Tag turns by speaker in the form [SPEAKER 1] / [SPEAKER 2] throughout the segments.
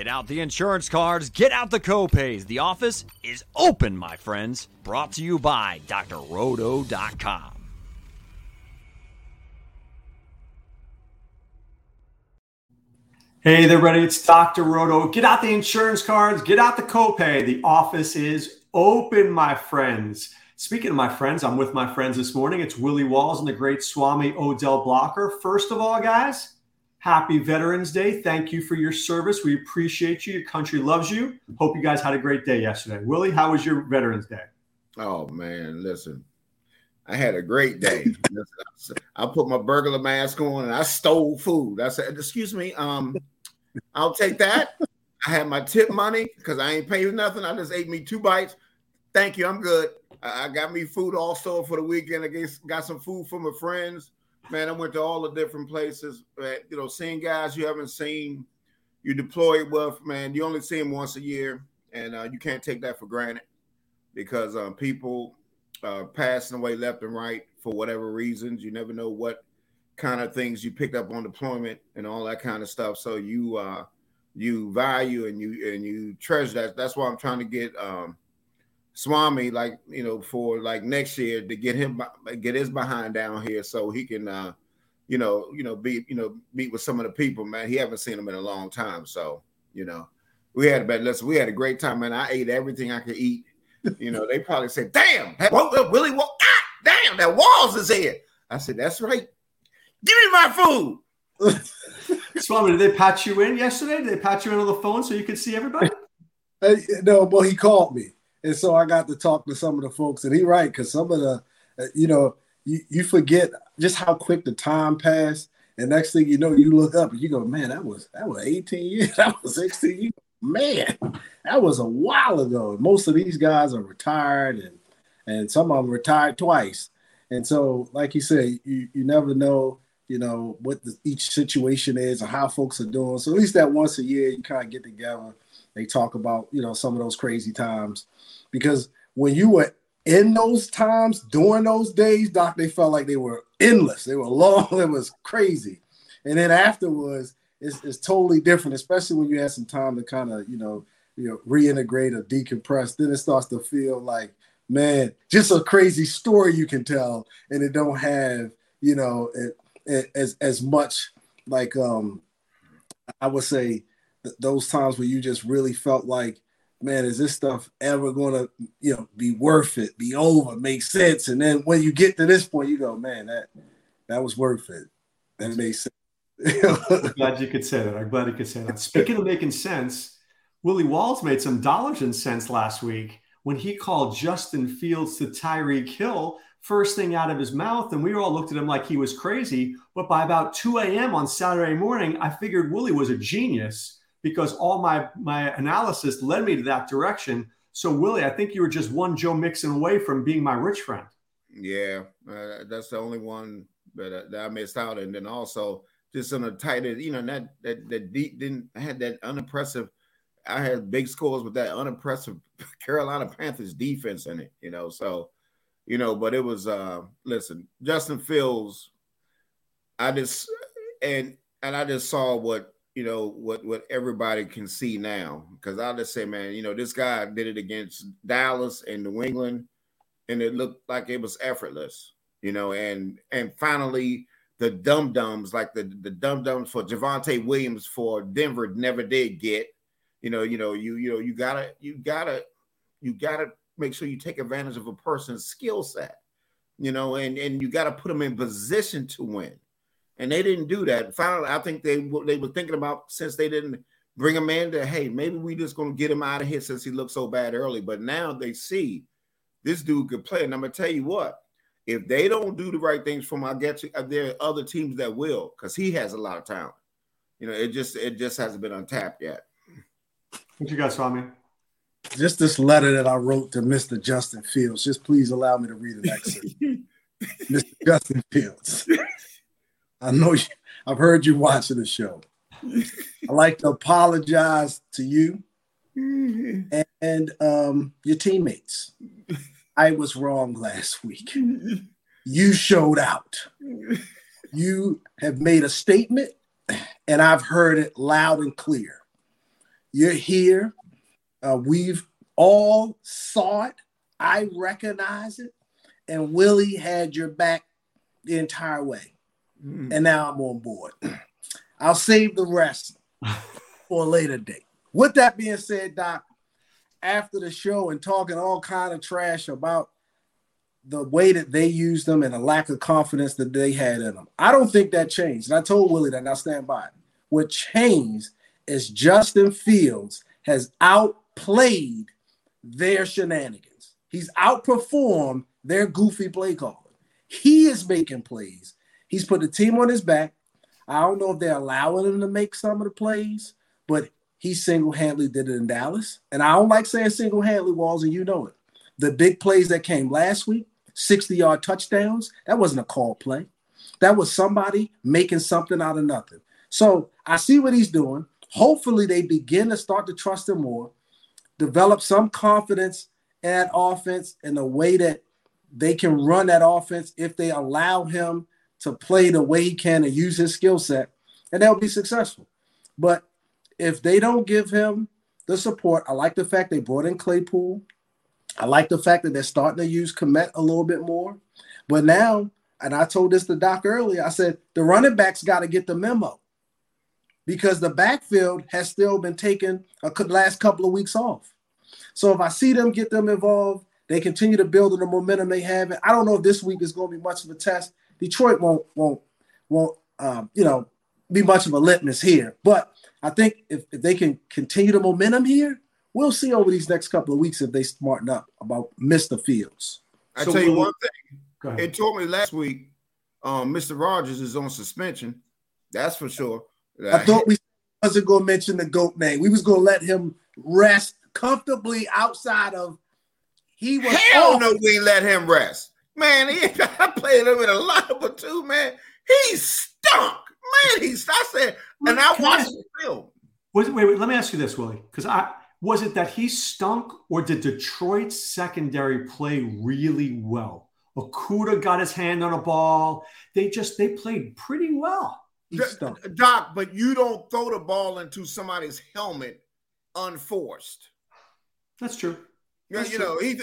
[SPEAKER 1] Get out the insurance cards, get out the copays. The office is open, my friends. Brought to you by drroto.com.
[SPEAKER 2] Hey there, buddy. It's Dr. Roto. Get out the insurance cards, get out the copay. The office is open, my friends. Speaking of my friends, I'm with my friends this morning. It's Willie Walls and the great Swami Odell Blocker. First of all, guys, happy Veterans Day. Thank you for your service. We appreciate you. Your country loves you. Hope you guys had a great day yesterday. Willie, how was your Veterans Day?
[SPEAKER 3] Oh, man. Listen, I had a great day. I put my burglar mask on and I stole food. I said, "Excuse me, um, I'll take that." I had my tip money because I ain't paying nothing. I just ate me two bites. Thank you. I'm good. I, got me food also for the weekend. I guess got some food for my friends. Man, I went to all the different places. But you know, seeing guys you haven't seen, you deployed with. Man, you only see them once a year, and uh, you can't take that for granted because um, people uh, passing away left and right for whatever reasons. You never know what kind of things you picked up on deployment and all that kind of stuff. So you uh, you value and you and you treasure that. That's why I'm trying to get um, Swami like you know for like next year to get him get his behind down here so he can uh, you know you know be you know meet with some of the people. Man, he haven't seen them in a long time. So you know we had a bad listen. We had a great time, man. I ate everything I could eat you know, they probably said, "Damn, that, Willie, what? Ah, damn, that Walls is here." I said, "That's right. Give me my food."
[SPEAKER 2] Swami, did they patch you in yesterday? Did they patch you in on the phone so you could see everybody?
[SPEAKER 4] no, but he called me, and so I got to talk to some of the folks, and he right because some of the, uh, you know, you, you forget just how quick the time passed, and next thing you know, you look up and you go, "Man, that was that was 18 years, that was 16 years." man, that was a while ago. Most of these guys are retired, and and some of them retired twice. And so, like you said, you you never know, you know, what the, each situation is or how folks are doing. So at least that once a year, you kind of get together. They talk about you know some of those crazy times, because when you were in those times during those days, doc, they felt like they were endless. They were long. It was crazy. And then afterwards, it's, it's totally different, especially when you have some time to kind of, you know, you know, reintegrate or decompress. Then it starts to feel like, man, just a crazy story you can tell, and it don't have, you know, it, it, as as much like um, I would say th- those times where you just really felt like, man, is this stuff ever gonna, you know, be worth it, be over, make sense? And then when you get to this point, you go, man, that that was worth it. That makes sense.
[SPEAKER 2] I'm glad you could say that. I'm glad you could say that. Speaking of making sense, Willie Walls made some dollars and cents last week when he called Justin Fields to Tyreek Hill first thing out of his mouth. And we all looked at him like he was crazy. But by about 2 a.m. on Saturday morning, I figured Willie was a genius because all my, my analysis led me to that direction. So, Willie, I think you were just one Joe Mixon away from being my rich friend.
[SPEAKER 3] Yeah, uh, that's the only one that, uh, that I missed out. And then also, just on a tight, end, you know, that that that deep didn't I had that unimpressive. I had big scores with that unimpressive Carolina Panthers defense in it, you know. So, you know, but it was uh listen, Justin Fields, I just and and I just saw what you know what what everybody can see now because I'll just say, man, you know, this guy did it against Dallas and New England, and it looked like it was effortless, you know, and and finally the dum dums, like the the dum dums for Javonte Williams for Denver never did get. You know, you know, you you know, you gotta you gotta you gotta make sure you take advantage of a person's skill set. You know, and and you got to put them in position to win. And they didn't do that. Finally, I think they they were thinking about since they didn't bring him in that hey maybe we just gonna get him out of here since he looked so bad early. But now they see this dude could play, and I'm gonna tell you what if they don't do the right things for him, I get you. Uh, there are other teams that will, because he has a lot of talent. You know, it just it just hasn't been untapped yet.
[SPEAKER 2] What you got, Swami?
[SPEAKER 4] Just this letter that I wrote to Mr. Justin Fields. Just please allow me to read it excerpt. Mr. Justin Fields. I know you, I've heard you watching the show. I'd like to apologize to you and, um, your teammates. I was wrong last week. You showed out. You have made a statement, and I've heard it loud and clear. You're here. Uh, we've all saw it. I recognize it. And Willie had your back the entire way. Mm. And now I'm on board. I'll save the rest for a later date. With that being said, Doc, after the show and talking all kind of trash about the way that they used them and the lack of confidence that they had in them. I don't think that changed. And I told Willie that and I stand by it. What changed is Justin Fields has outplayed their shenanigans. He's outperformed their goofy play calling. He is making plays. He's put the team on his back. I don't know if they're allowing him to make some of the plays, but he single-handedly did it in Dallas. And I don't like saying single-handedly, Walls, and you know it. The big plays that came last week, 60-yard touchdowns, that wasn't a call play. That was somebody making something out of nothing. So I see what he's doing. Hopefully, they begin to start to trust him more, develop some confidence in that offense in the way that they can run that offense if they allow him to play the way he can and use his skill set, and they'll be successful. But if they don't give him the support, I like the fact they brought in Claypool. I like the fact that they're starting to use Kmet a little bit more. But now, and I told this to Doc earlier, I said the running backs got to get the memo because the backfield has still been taking a last couple of weeks off. So if I see them get them involved, they continue to build on the momentum they have. I don't know if this week is going to be much of a test. Detroit won't won't won't um, you know be much of a litmus here, but I think if, if they can continue the momentum here, we'll see over these next couple of weeks if they smarten up about Mr. Fields.
[SPEAKER 3] I so tell you one thing. It told me last week, um, Mr. Rodgers is on suspension. That's for sure.
[SPEAKER 4] I thought we wasn't going to mention the goat name. We was going to let him rest comfortably outside of. He was.
[SPEAKER 3] Hell off. no, we let him rest. Man, he, I played him in a lot lineup two. Man, he stunk. Man, he I said, and I watched the film.
[SPEAKER 2] Was it, wait, wait, let me ask you this, Willie, because I was it that he stunk, or did Detroit's secondary play really well? Okudah got his hand on a ball. They just they played pretty well.
[SPEAKER 3] Doc, but you don't throw the ball into somebody's helmet unforced.
[SPEAKER 2] That's true.
[SPEAKER 3] Yeah, you, know, he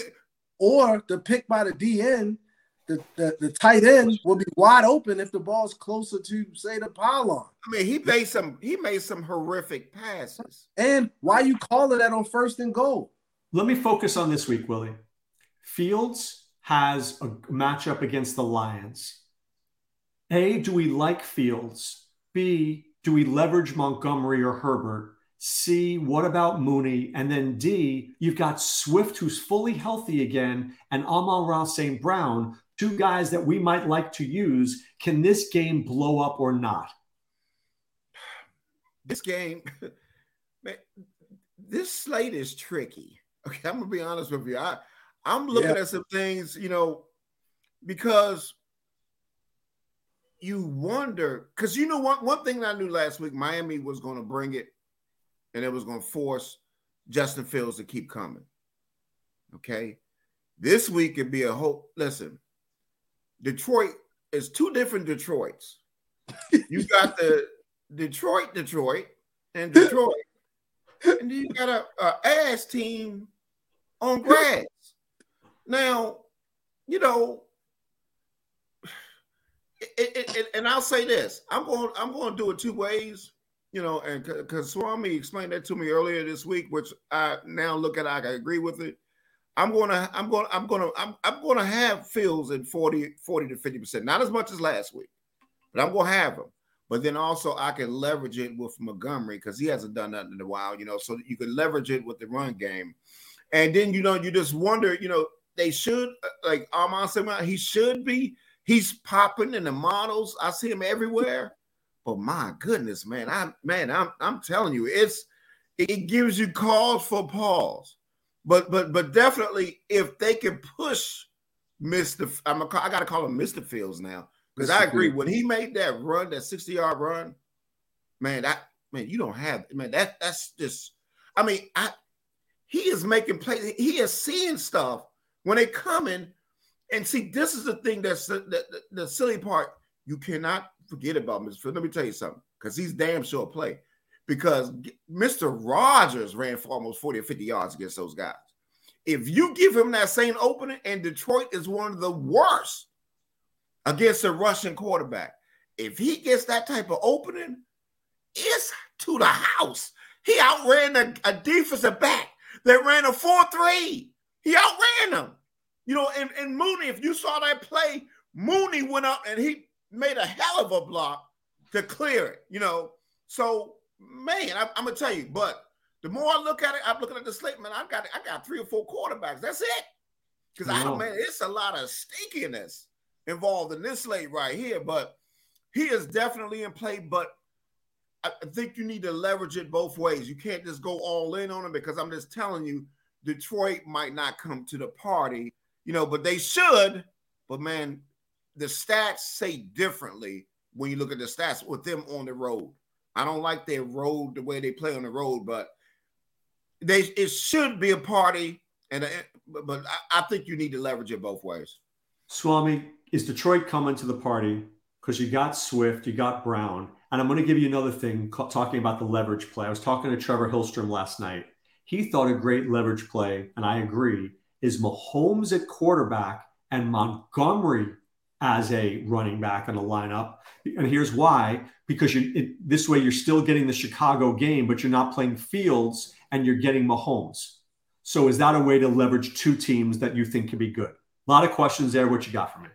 [SPEAKER 4] or the pick by the DN, the, the, the tight end will be wide open if the ball's closer to say the pylon.
[SPEAKER 3] I mean, he made some he made some horrific passes.
[SPEAKER 4] And why you calling that on first and goal?
[SPEAKER 2] Let me focus on this week, Willie. Fields has a matchup against the Lions. A, do we like Fields? B, do we leverage Montgomery or Herbert? C, what about Mooney? And then D, you've got Swift, who's fully healthy again, and Amon-Ra St. Brown, two guys that we might like to use. Can this game blow up or not?
[SPEAKER 3] This game, man, this slate is tricky. Okay, I'm gonna be honest with you. I, I'm looking yeah. at some things, you know, because you wonder because you know what one thing I knew last week Miami was to bring it and it was to force Justin Fields to keep coming. Okay. This week could be a whole listen. Detroit is two different Detroits. you got the Detroit, Detroit, and Detroit. and you got a, a ass team on grass. Now, you know, it, it, and I'll say this: I'm going, I'm going to do it two ways. You know, and because Swami explained that to me earlier this week, which I now look at, I agree with it. I'm gonna, I'm gonna, I'm gonna, I'm, I'm gonna have Fields in 40, 40 to 50 percent, not as much as last week, but I'm gonna have them. But then also I can leverage it with Montgomery because he hasn't done nothing in a while, you know. So you can leverage it with the run game, and then you know you just wonder, you know, they should uh, like Amon said, he should be He's popping in the models. I see him everywhere. But my goodness, man, I man, I'm I'm telling you, it's it gives you cause for pause. But but but definitely, if they can push Mister, I'm a, I gotta call him Mister Fields now because I agree when he made that run, that 60 yard run, man, that man, you don't have man that that's just. I mean, I he is making plays. He is seeing stuff when they coming and see, this is the thing that's the, the, the silly part. You cannot forget about Mr. Phil. Let me tell you something, because he's damn sure play. Because Mr. Rogers ran for almost 40 or 50 yards against those guys. If you give him that same opening, and Detroit is one of the worst against a Russian quarterback, if he gets that type of opening, it's to the house. He outran a, a defensive back that ran a 4-3. He outran them. You know, and, and Mooney, if you saw that play, Mooney went up and he made a hell of a block to clear it, you know. So, man, I, am gonna tell you, but the more I look at it, I'm looking at the slate, man. I got I got three or four quarterbacks. That's it. Because I don't man, it's a lot of stinkiness involved in this slate right here. But he is definitely in play, but I think you need to leverage it both ways. You can't just go all in on him because I'm just telling you, Detroit might not come to the party, you know, but they should. But man, the stats say differently when you look at the stats with them on the road. I don't like their road the way they play on the road, but they it should be a party. And uh, but I, I think you need to leverage it both ways.
[SPEAKER 2] Swami, is Detroit coming to the party because you got Swift, you got Brown, and I'm going to give you another thing talking about the leverage play. I was talking to Trevor Hillstrom last night. He thought a great leverage play, and I agree, is Mahomes at quarterback and Montgomery as a running back in a lineup. And here's why because you it, this way you're still getting the Chicago game, but you're not playing Fields and you're getting Mahomes. So is that a way to leverage two teams that you think can be good? A lot of questions there. What you got for me?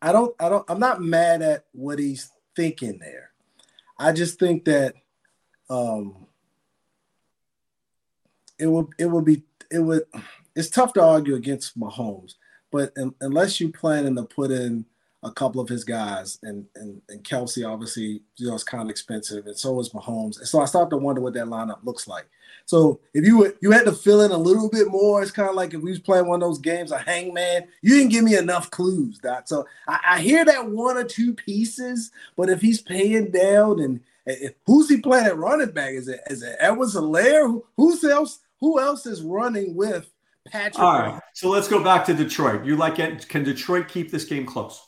[SPEAKER 4] I don't I don't I'm not mad at what he's thinking there. I just think that um it will it will be it would it's tough to argue against Mahomes, but in, unless you planning to put in a couple of his guys, and and, and Kelce obviously you know is kind of expensive, and so is Mahomes, and so I start to wonder what that lineup looks like. So if you you had to fill in a little bit more, it's kind of like if we was playing one of those games, a hangman. You didn't give me enough clues, Doc. So I, I hear that one or two pieces, but if he's paying down and if, who's he playing at running back? Is it is it Edwards-Helaire? Who, who's else? Who else is running with Patrick?
[SPEAKER 2] All right. So let's go back to Detroit. You like it? Can Detroit keep this game close?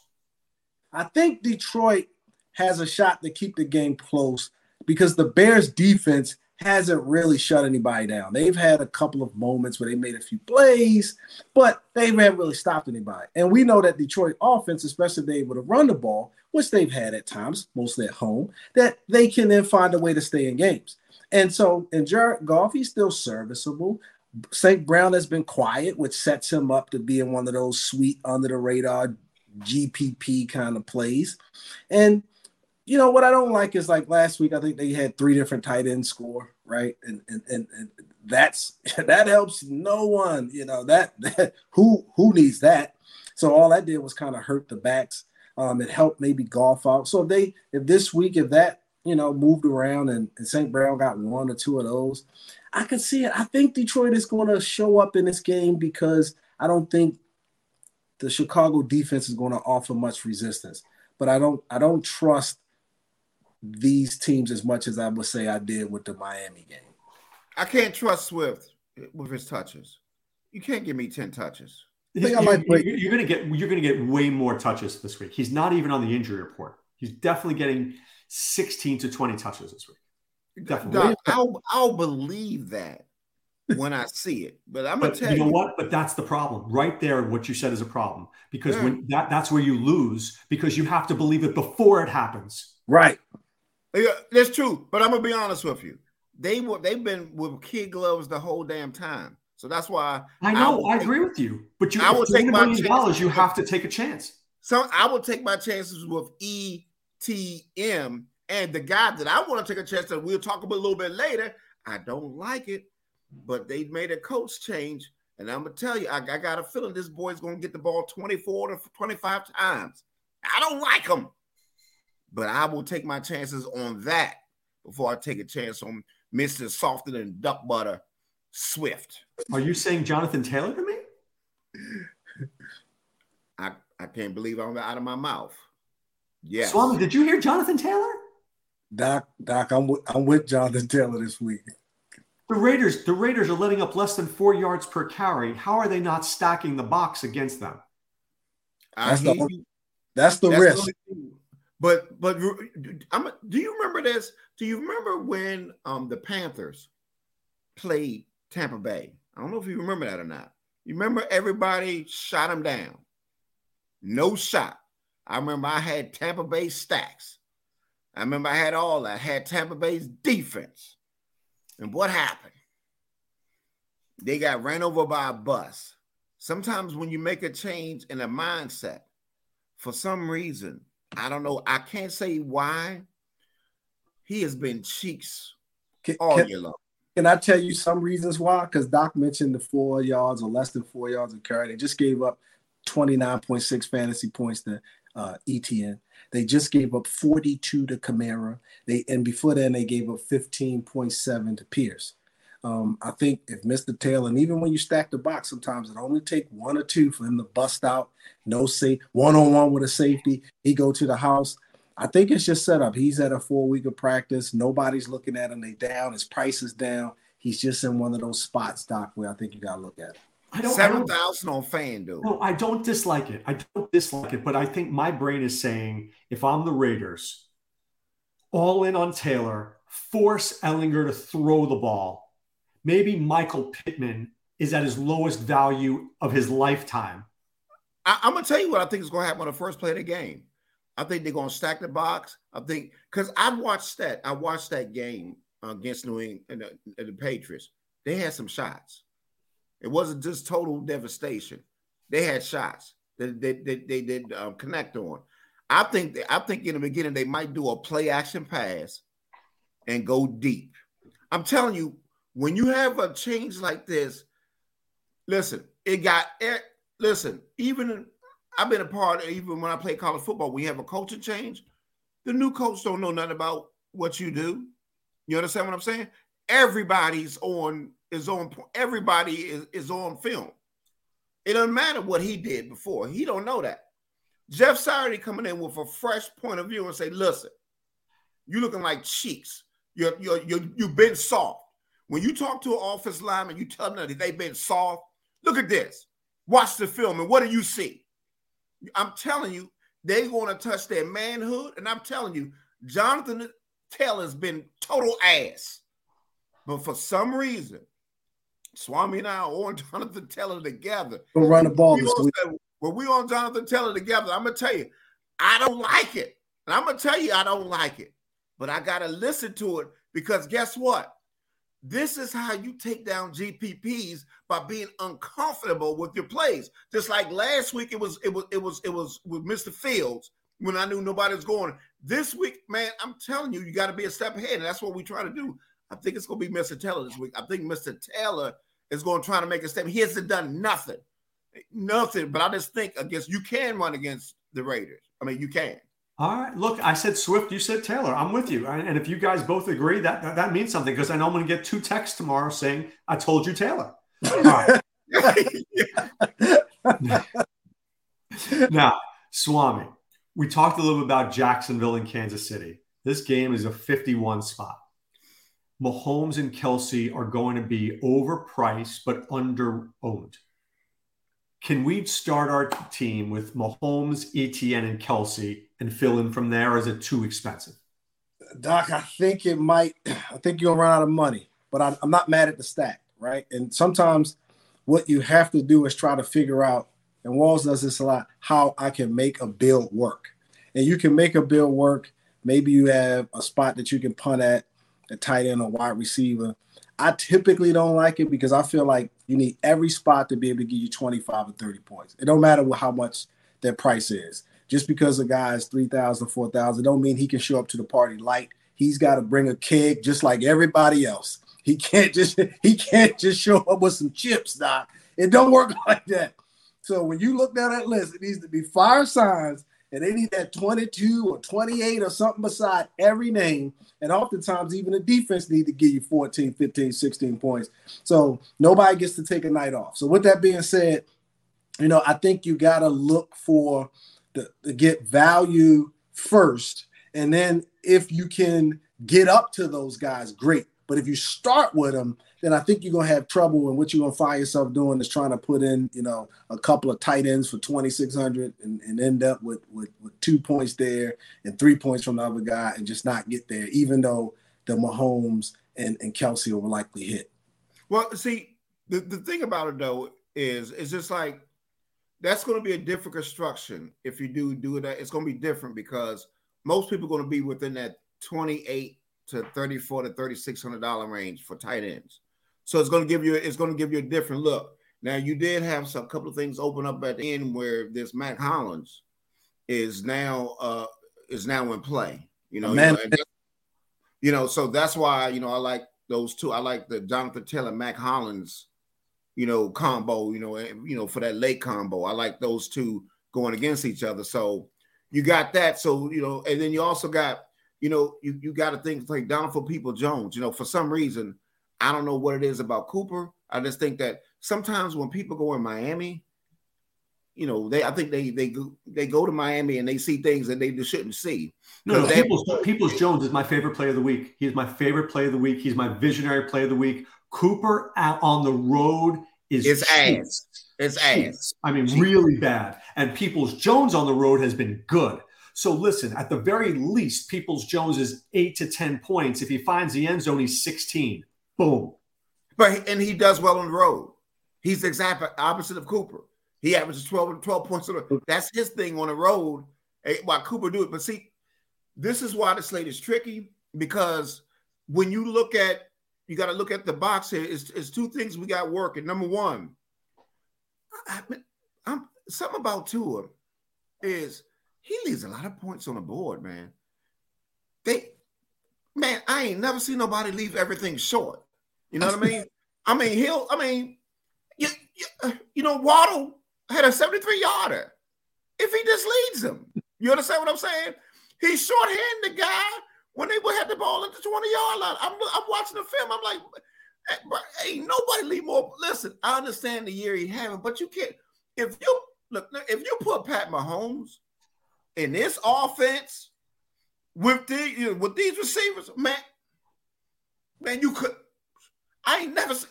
[SPEAKER 4] I think Detroit has a shot to keep the game close because the Bears defense hasn't really shut anybody down. They've had a couple of moments where they made a few plays, but they haven't really stopped anybody. And we know that Detroit offense, especially if they're able to run the ball, which they've had at times, mostly at home, that they can then find a way to stay in games. And so, in Jared Goff, he's still serviceable. St. Brown has been quiet, which sets him up to be in one of those sweet under the radar GPP kind of plays. And you know what I don't like is like last week I think they had three different tight end score, right? And and and, and that's that helps no one, you know, that, that who who needs that? So all that did was kind of hurt the backs. Um, it helped maybe Goff out. So if they if this week if that you know moved around and, and St. Brown got one or two of those, I could see it. I think Detroit is going to show up in this game because I don't think the Chicago defense is going to offer much resistance. But I don't I don't trust these teams as much as I would say I did with the Miami game.
[SPEAKER 3] I can't trust Swift with his touches. You can't give me 10 touches.
[SPEAKER 2] I think I might you, you're gonna get you're gonna get way more touches this week. He's not even on the injury report. He's definitely getting 16 to 20 touches this week. Definitely.
[SPEAKER 3] Doc, I'll, I'll believe that when I see it. But I'm gonna tell
[SPEAKER 2] you
[SPEAKER 3] know
[SPEAKER 2] you what. But that's the problem, right there. What you said is a problem because yeah. when that that's where you lose because you have to believe it before it happens.
[SPEAKER 4] Right.
[SPEAKER 3] Yeah, that's true. But I'm gonna be honest with you. They were they've been with kid gloves the whole damn time. So that's why
[SPEAKER 2] I know I, I agree with you. But you I will take my dollars. You have to take a chance.
[SPEAKER 3] So I will take my chances with ETN and the guy that I want to take a chance that we'll talk about a little bit later. I don't like it, but they made a coach change, and I'm gonna tell you, I, I got a feeling this boy's gonna get the ball 24 to 25 times. I don't like him but I will take my chances on that before I take a chance on Mr. Softer than duck butter Swift.
[SPEAKER 2] Are you saying Jonathan Taylor to me?
[SPEAKER 3] I, I can't believe I'm out of my mouth. Yes.
[SPEAKER 2] Swami, did you hear Jonathan Taylor?
[SPEAKER 4] Doc, Doc, I'm with, I'm with Jonathan Taylor this week.
[SPEAKER 2] The Raiders, the Raiders are letting up less than four yards per carry. How are they not stacking the box against them?
[SPEAKER 4] That's the, that's the that's risk. The
[SPEAKER 3] But but I'm, do you remember this? Do you remember when um, the Panthers played Tampa Bay? I don't know if you remember that or not. You remember everybody shot them down. No shot. I remember I had Tampa Bay stacks. I remember I had all that. I had Tampa Bay's defense. And what happened? They got ran over by a bus. Sometimes when you make a change in a mindset, for some reason, I don't know, I can't say why, he has been cheeks
[SPEAKER 4] Can,
[SPEAKER 3] all
[SPEAKER 4] can,
[SPEAKER 3] year long.
[SPEAKER 4] can I tell you some reasons why? Because Doc mentioned the four yards or less than four yards of carry. They just gave up 29.6 fantasy points to uh, ETN. They just gave up 42 to Kamara. They and before then they gave up 15.7 to Pierce. Um, I think if Mr. Taylor, and even when you stack the box, sometimes it only take one or two for him to bust out, no say one on one with a safety. He go to the house. I think it's just set up. He's at a four week of practice. Nobody's looking at him. They down. His price is down. He's just in one of those spots, Doc, where I think you got to look at it.
[SPEAKER 2] I don't.
[SPEAKER 3] Seven thousand on FanDuel.
[SPEAKER 2] No, I don't dislike it. I don't dislike it, but I think my brain is saying if I'm the Raiders, all in on Taylor, force Ehlinger to throw the ball. Maybe Michael Pittman is at his lowest value of his lifetime.
[SPEAKER 3] I, I'm gonna tell you what I think is gonna happen on the first play of the game. I think they're gonna stack the box. I think because I watched that. I watched that game against New England and the, and the Patriots. They had some shots. It wasn't just total devastation. They had shots that they, they, they did um, connect on. I think I think in the beginning they might do a play action pass and go deep. I'm telling you, when you have a change like this, listen, it got it. listen, even I've been a part of even when I play college football, we have a coaching change. The new coach don't know nothing about what you do. You understand what I'm saying? Everybody's on is on everybody is, is on film. It doesn't matter what he did before. He don't know that. Jeff Saturday coming in with a fresh point of view and say, listen, you looking like cheeks. You're, you're, you're, you've been soft. When you talk to an office lineman, you tell them that they've been soft. Look at this. Watch the film, and what do you see? I'm telling you, they're going to touch their manhood. And I'm telling you, Jonathan Taylor's been total ass. But for some reason, Swami and I are on Jonathan Taylor together.
[SPEAKER 4] We'll run the ball
[SPEAKER 3] We
[SPEAKER 4] this week.
[SPEAKER 3] say, we on Jonathan Taylor together, I'm gonna tell you, I don't like it. And I'm gonna tell you, I don't like it. But I gotta listen to it because guess what? This is how you take down GPPs by being uncomfortable with your plays. Just like last week, it was it was it was it was with Mr. Fields when I knew nobody was going. This week, man, I'm telling you, you got to be a step ahead, and that's what we try to do. I think it's going to be Mr. Taylor this week. I think Mr. Taylor is going to try to make a step. He hasn't done nothing, nothing. But I just think against you can run against the Raiders. I mean, you can.
[SPEAKER 2] All right. Look, I said Swift, you said Taylor. I'm with you. And if you guys both agree, that that, that means something because I know I'm going to get two texts tomorrow saying, I told you Taylor. All right. now, Swami, we talked a little bit about Jacksonville and Kansas City. This game is a 51 spot. Mahomes and Kelce are going to be overpriced but underowned. Can we start our team with Mahomes, ETN, and Kelce and fill in from there? Is it too expensive?
[SPEAKER 4] Doc, I think it might. I think gonna run out of money, but I, I'm not mad at the stack, right? And sometimes what you have to do is try to figure out, and Walls does this a lot, how I can make a build work. And you can make a build work. Maybe you have a spot that you can punt at, a tight end, or wide receiver. I typically don't like it because I feel like you need every spot to be able to give you 25 or 30 points. It don't matter how much their price is. Just because a guy is 3,000, 4,000, don't mean he can show up to the party light. He's got to bring a keg just like everybody else. He can't just he can't just show up with some chips, Doc. It don't work like that. So when you look down that list, it needs to be fire signs, and they need that 22 or 28 or something beside every name. And oftentimes, even the defense need to give you 14, 15, 16 points. So nobody gets to take a night off. So with that being said, you know, I think you got to look for the, to get value first, and then if you can get up to those guys, great. But if you start with them, then I think you're gonna have trouble. And what you're gonna find yourself doing is trying to put in, you know, a couple of tight ends for 2,600 and, and end up with, with with two points there and three points from the other guy and just not get there, even though the Mahomes and, and Kelce will likely hit.
[SPEAKER 3] Well, see, the, the thing about it though is it's just like that's going to be a different construction if you do do that. It's going to be different because most people are going to be within that 28 to 34 to 3600 dollar range for tight ends. So it's going to give you it's going to give you a different look. Now you did have some couple of things open up at the end where this Mack Hollins is now uh is now in play. You know, Man. you know, you know, so that's why you know I like those two. I like the Jonathan Taylor Mack Hollins, you know, combo. You know, and, you know for that late combo. I like those two going against each other. So you got that. So you know, and then you also got you know you you got to think like Donovan Peoples-Jones. You know, for some reason I don't know what it is about Cooper. I just think that sometimes when people go in Miami, you know, they I think they they go, they go to Miami and they see things that they just shouldn't see.
[SPEAKER 2] No, no Peoples, Peoples Jones is my favorite player of the week. He's my favorite play of the week. He's my visionary play of the week. Cooper out on the road is
[SPEAKER 3] it's ass. It's ass.
[SPEAKER 2] I mean, really bad. And Peoples Jones on the road has been good. So listen, at the very least, Peoples Jones is eight to ten points. If he finds the end zone, he's sixteen. Boom.
[SPEAKER 3] But and he does well on the road. He's the exact opposite of Cooper. He averages 12, 12 points. That's his thing on the road. Eh, why Cooper do it. But see, this is why the slate is tricky because when you look at you got to look at the box here. It's, it's two things we got working. Number one, I, am something about Tua is he leaves a lot of points on the board, man. They, man, I ain't never seen nobody leave everything short. You know what I mean? I mean, he'll, I mean, you, you, uh, you know, Waddle had a 73 yarder. If he just leads them, you understand what I'm saying? He's short-handed the guy when they would have the ball at the 20 yard line. I'm, I'm watching the film. I'm like, eh, hey, nobody leave more. Listen, I understand the year he having, but you can't. If you look, if you put Pat Mahomes in this offense with the with these receivers, man, man, you could. I ain't never seen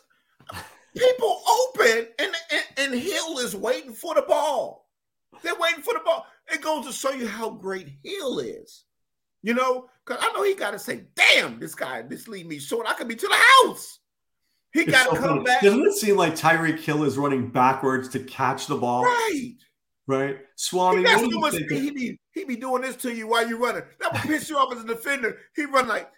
[SPEAKER 3] people open and, and, and Hill is waiting for the ball. They're waiting for the ball. It goes to show you how great Hill is. You know, because I know he got to say, damn, this guy, this lead me short. I could be to the house. He got to so come funny. back.
[SPEAKER 2] Doesn't it seem like Tyreek Hill is running backwards to catch the ball?
[SPEAKER 3] Right.
[SPEAKER 2] Right. Swami,
[SPEAKER 3] he, so much, he, be, he be doing this to you while you're running. That would piss you off as a defender. He run like,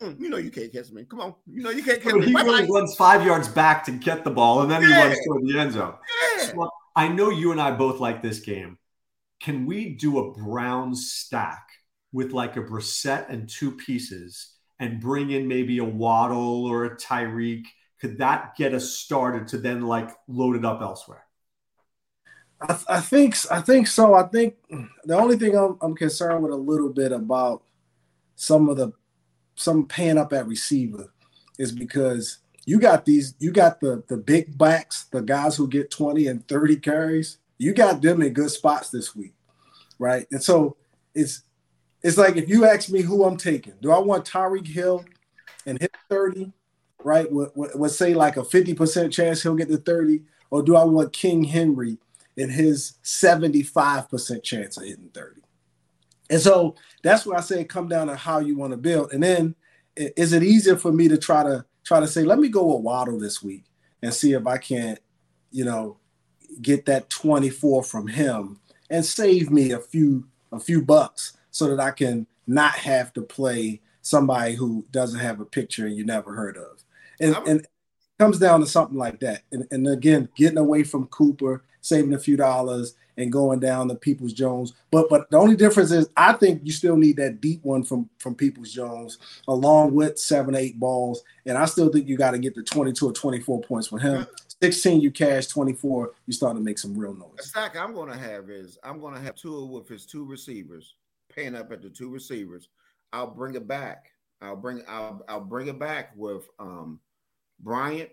[SPEAKER 3] you know you can't catch me. Come on. You know you can't catch me.
[SPEAKER 2] He really runs five yards back to get the ball, and then yeah. he runs toward the end zone.
[SPEAKER 3] Yeah. So,
[SPEAKER 2] I know you and I both like this game. Can we do a Brown stack with like a Brissett and two pieces and bring in maybe a Waddle or a Tyreek? Could that get us started to then like load it up elsewhere?
[SPEAKER 4] I, I think I think so. I think the only thing I'm, I'm concerned with a little bit about some of the some paying up at receiver is because you got these, you got the the big backs, the guys who get 20 and 30 carries, you got them in good spots this week, right? And so it's it's like if you ask me who I'm taking, do I want Tyreek Hill and hit 30, right? Let's say like a 50% chance he'll get to 30, or do I want King Henry and his 75% chance of hitting 30? And so that's where I say come down to how you want to build. And then is it easier for me to try to try to say, let me go with Waddle this week and see if I can't, you know, get that 24 from him and save me a few a few bucks so that I can not have to play somebody who doesn't have a picture and you never heard of. And, and it comes down to something like that. And, and again, getting away from Cooper, saving a few dollars, and going down the Peoples Jones. But but the only difference is I think you still need that deep one from from Peoples Jones along with seven eight balls, and I still think you got to get the twenty two or twenty four points for him. Sixteen, you cash twenty four, you start to make some real noise.
[SPEAKER 3] The stack I'm going to have is I'm going to have two with his two receivers, paying up at the two receivers. I'll bring it back. I'll bring I'll I'll bring it back with um Bryant.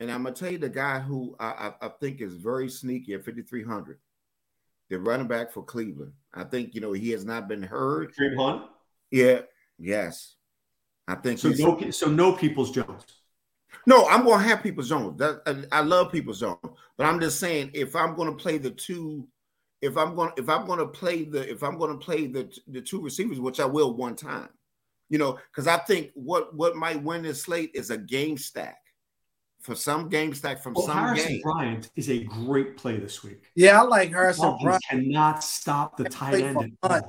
[SPEAKER 3] And I'm gonna tell you the guy who I, I, I think is very sneaky at 5,300 the running back for Cleveland. I think you know he has not been heard.
[SPEAKER 2] Kareem Hunt.
[SPEAKER 3] Yeah. Yes. I think
[SPEAKER 2] so. No, so no Peoples Jones.
[SPEAKER 3] No, I'm going to have Peoples Jones. I'm going to have Peoples Jones. That, I, I love Peoples Jones, but I'm just saying if I'm going to play the two, if I'm gonna if I'm going to play the if I'm going to play the the two receivers, which I will one time, you know, because I think what what might win this slate is a game stack for some game stack from well, some
[SPEAKER 2] Harrison
[SPEAKER 3] game.
[SPEAKER 2] Bryant is a great play this week.
[SPEAKER 4] Yeah, I like Harrison
[SPEAKER 2] Bryant. Cannot stop the tight end. Hunt,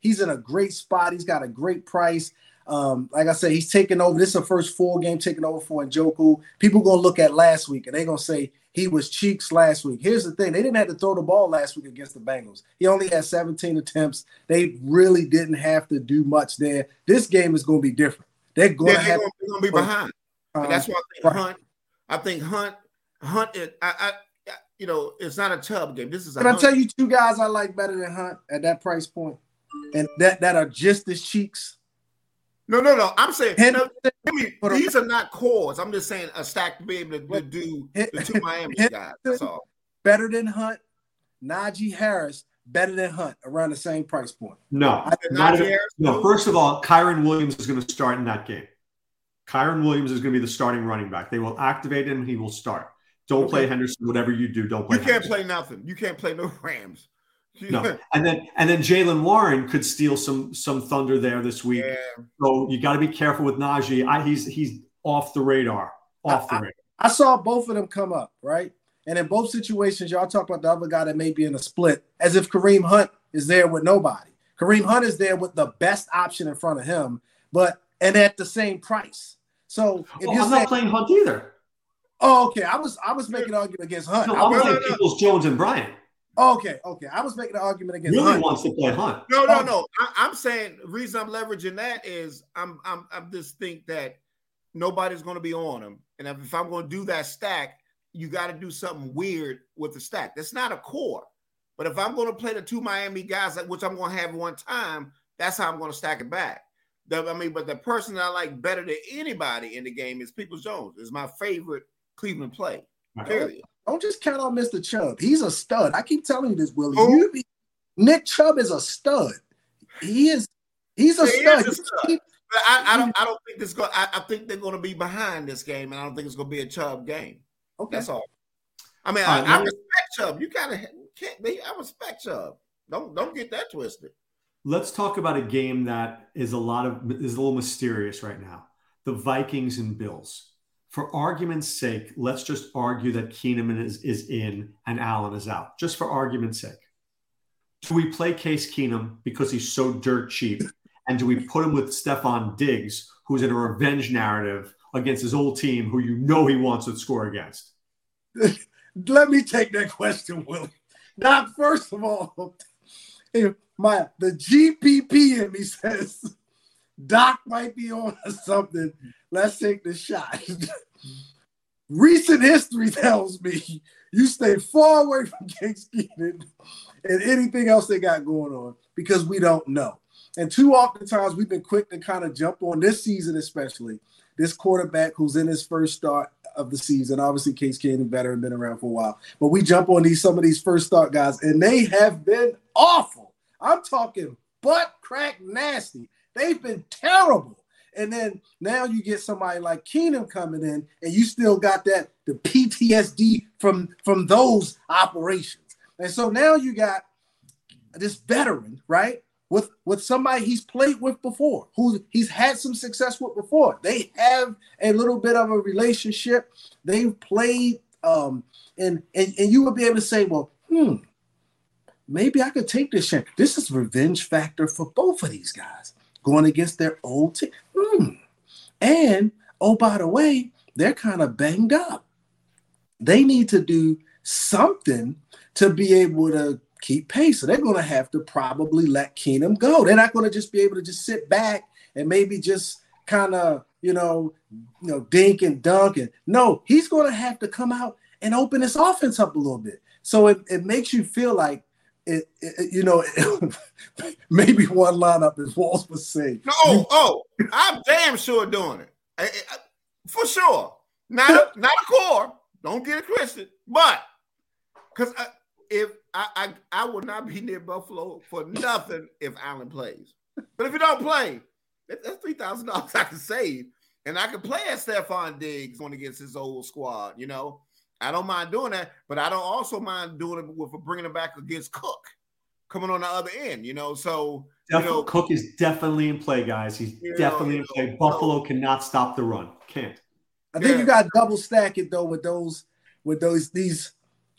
[SPEAKER 4] He's in a great spot. He's got a great price. Um, like I said, he's taking over. This is the first full game taking over for Njoku. People gonna look at last week and they're gonna say he was cheeks last week. Here's the thing: they didn't have to throw the ball last week against the Bengals. He only had 17 attempts. They really didn't have to do much there. This game is gonna be different. They're gonna
[SPEAKER 3] yeah,
[SPEAKER 4] have
[SPEAKER 3] they're gonna, be behind. Um, that's why I think Hunt. I think Hunt. Hunt. It, I, I, you know, it's not a Chubb game. This is.
[SPEAKER 4] Can I tell you two guys I like better than Hunt at that price point, and that that are just as cheeks.
[SPEAKER 3] No, no, no. I'm saying no, me, these are not cores. I'm just saying a stack to be able to, to do the two Miami guys. That's all.
[SPEAKER 4] Better than Hunt, Najee Harris. Better than Hunt around the same price point.
[SPEAKER 2] No, not even, no. First of all, Kyren Williams is going to start in that game. Kyren Williams is going to be the starting running back. They will activate him. He will start. Don't okay. play Henderson. Whatever you do, don't play.
[SPEAKER 3] You can't
[SPEAKER 2] Henderson.
[SPEAKER 3] play nothing. You can't play no Rams.
[SPEAKER 2] no, and then and then Jaylen Warren could steal some some thunder there this week. Yeah. So you got to be careful with Najee. I, he's he's off the radar. Off the
[SPEAKER 4] I,
[SPEAKER 2] radar.
[SPEAKER 4] I, I saw both of them come up right, and in both situations, y'all talk about the other guy that may be in a split, as if Kareem Hunt is there with nobody. Kareem Hunt is there with the best option in front of him, but and at the same price. So
[SPEAKER 2] if well, you're I'm saying, not playing Hunt either.
[SPEAKER 4] Oh, okay. I was I was making an argument against Hunt.
[SPEAKER 2] No, I'm playing Peoples Jones and Bryant.
[SPEAKER 4] Okay, okay. I was making an argument against.
[SPEAKER 2] Really
[SPEAKER 4] Hunt.
[SPEAKER 2] wants to play Hunt.
[SPEAKER 3] No, no, um, no. I, am saying the reason I'm leveraging that is I'm I'm I'm just think that nobody's going to be on him, and if, if I'm going to do that stack, you got to do something weird with the stack. That's not a core, but if I'm going to play the two Miami guys, which I'm going to have one time, that's how I'm going to stack it back. The, I mean, but the person I like better than anybody in the game is Peoples Jones. Is my favorite Cleveland play. Period.
[SPEAKER 4] Don't just count on Mr. Chubb. He's a stud. I keep telling you this, Willie. Oh. You be, Nick Chubb is a stud. He is. He's a he stud. A stud.
[SPEAKER 3] I, I, don't. I don't think this. Go, I, I think they're going to be behind this game, and I don't think it's going to be a Chubb game. Okay, that's all. I mean, I, I, respect Chubb. You gotta can't be. I respect Chubb. Don't don't get that twisted.
[SPEAKER 2] Let's talk about a game that is a lot of is a little mysterious right now. The Vikings and Bills for argument's sake, let's just argue that Keenum is, is in and Allen is out, just for argument's sake. Do we play Case Keenum because he's so dirt cheap? And do we put him with Stefon Diggs, who's in a revenge narrative against his old team who you know he wants to score against?
[SPEAKER 4] Let me take that question, Willie. Now, first of all, my the GPP in me says Doc might be on something. Let's take the shot. Recent history tells me you stay far away from Case Keenum and anything else they got going on because we don't know. And too often times we've been quick to kind of jump on this season, especially this quarterback who's in his first start of the season. Obviously, Case Keenum better and been around for a while, but we jump on these some of these first start guys, and they have been awful. I'm talking butt crack nasty. They've been terrible. And then now you get somebody like Keenum coming in, and you still got that the PTSD from from those operations. And so now you got this veteran, right? With with somebody he's played with before, who he's had some success with before. They have a little bit of a relationship. They've played, um, and and, and you would be able to say, well, hmm, maybe I could take this chance. This is revenge factor for both of these guys going against their old team. Mm. And oh, by the way, they're kind of banged up. They need to do something to be able to keep pace. So they're going to have to probably let Keenum go. They're not going to just be able to just sit back and maybe just kind of, you know, you know, dink and dunk. And no, he's going to have to come out and open this offense up a little bit. So it, it makes you feel like it, it, you know, maybe one lineup is Walls was saying.
[SPEAKER 3] No, oh, oh, I'm damn sure doing it. I, I, for sure. Not a, not a core. Don't get it twisted. But because if I, I I would not be near Buffalo for nothing if Allen plays. But if you don't play, That's three thousand dollars I can save, and I can play at Stefon Diggs going against his old squad. You know, I don't mind doing that, but I don't also mind doing it with bringing it back against Cook coming on the other end. You know, so
[SPEAKER 2] you
[SPEAKER 3] know,
[SPEAKER 2] Cook is definitely in play, guys. He's definitely know, in play. Buffalo cannot stop the run. Can't.
[SPEAKER 4] I think yeah. you got to double stack it though with those with those these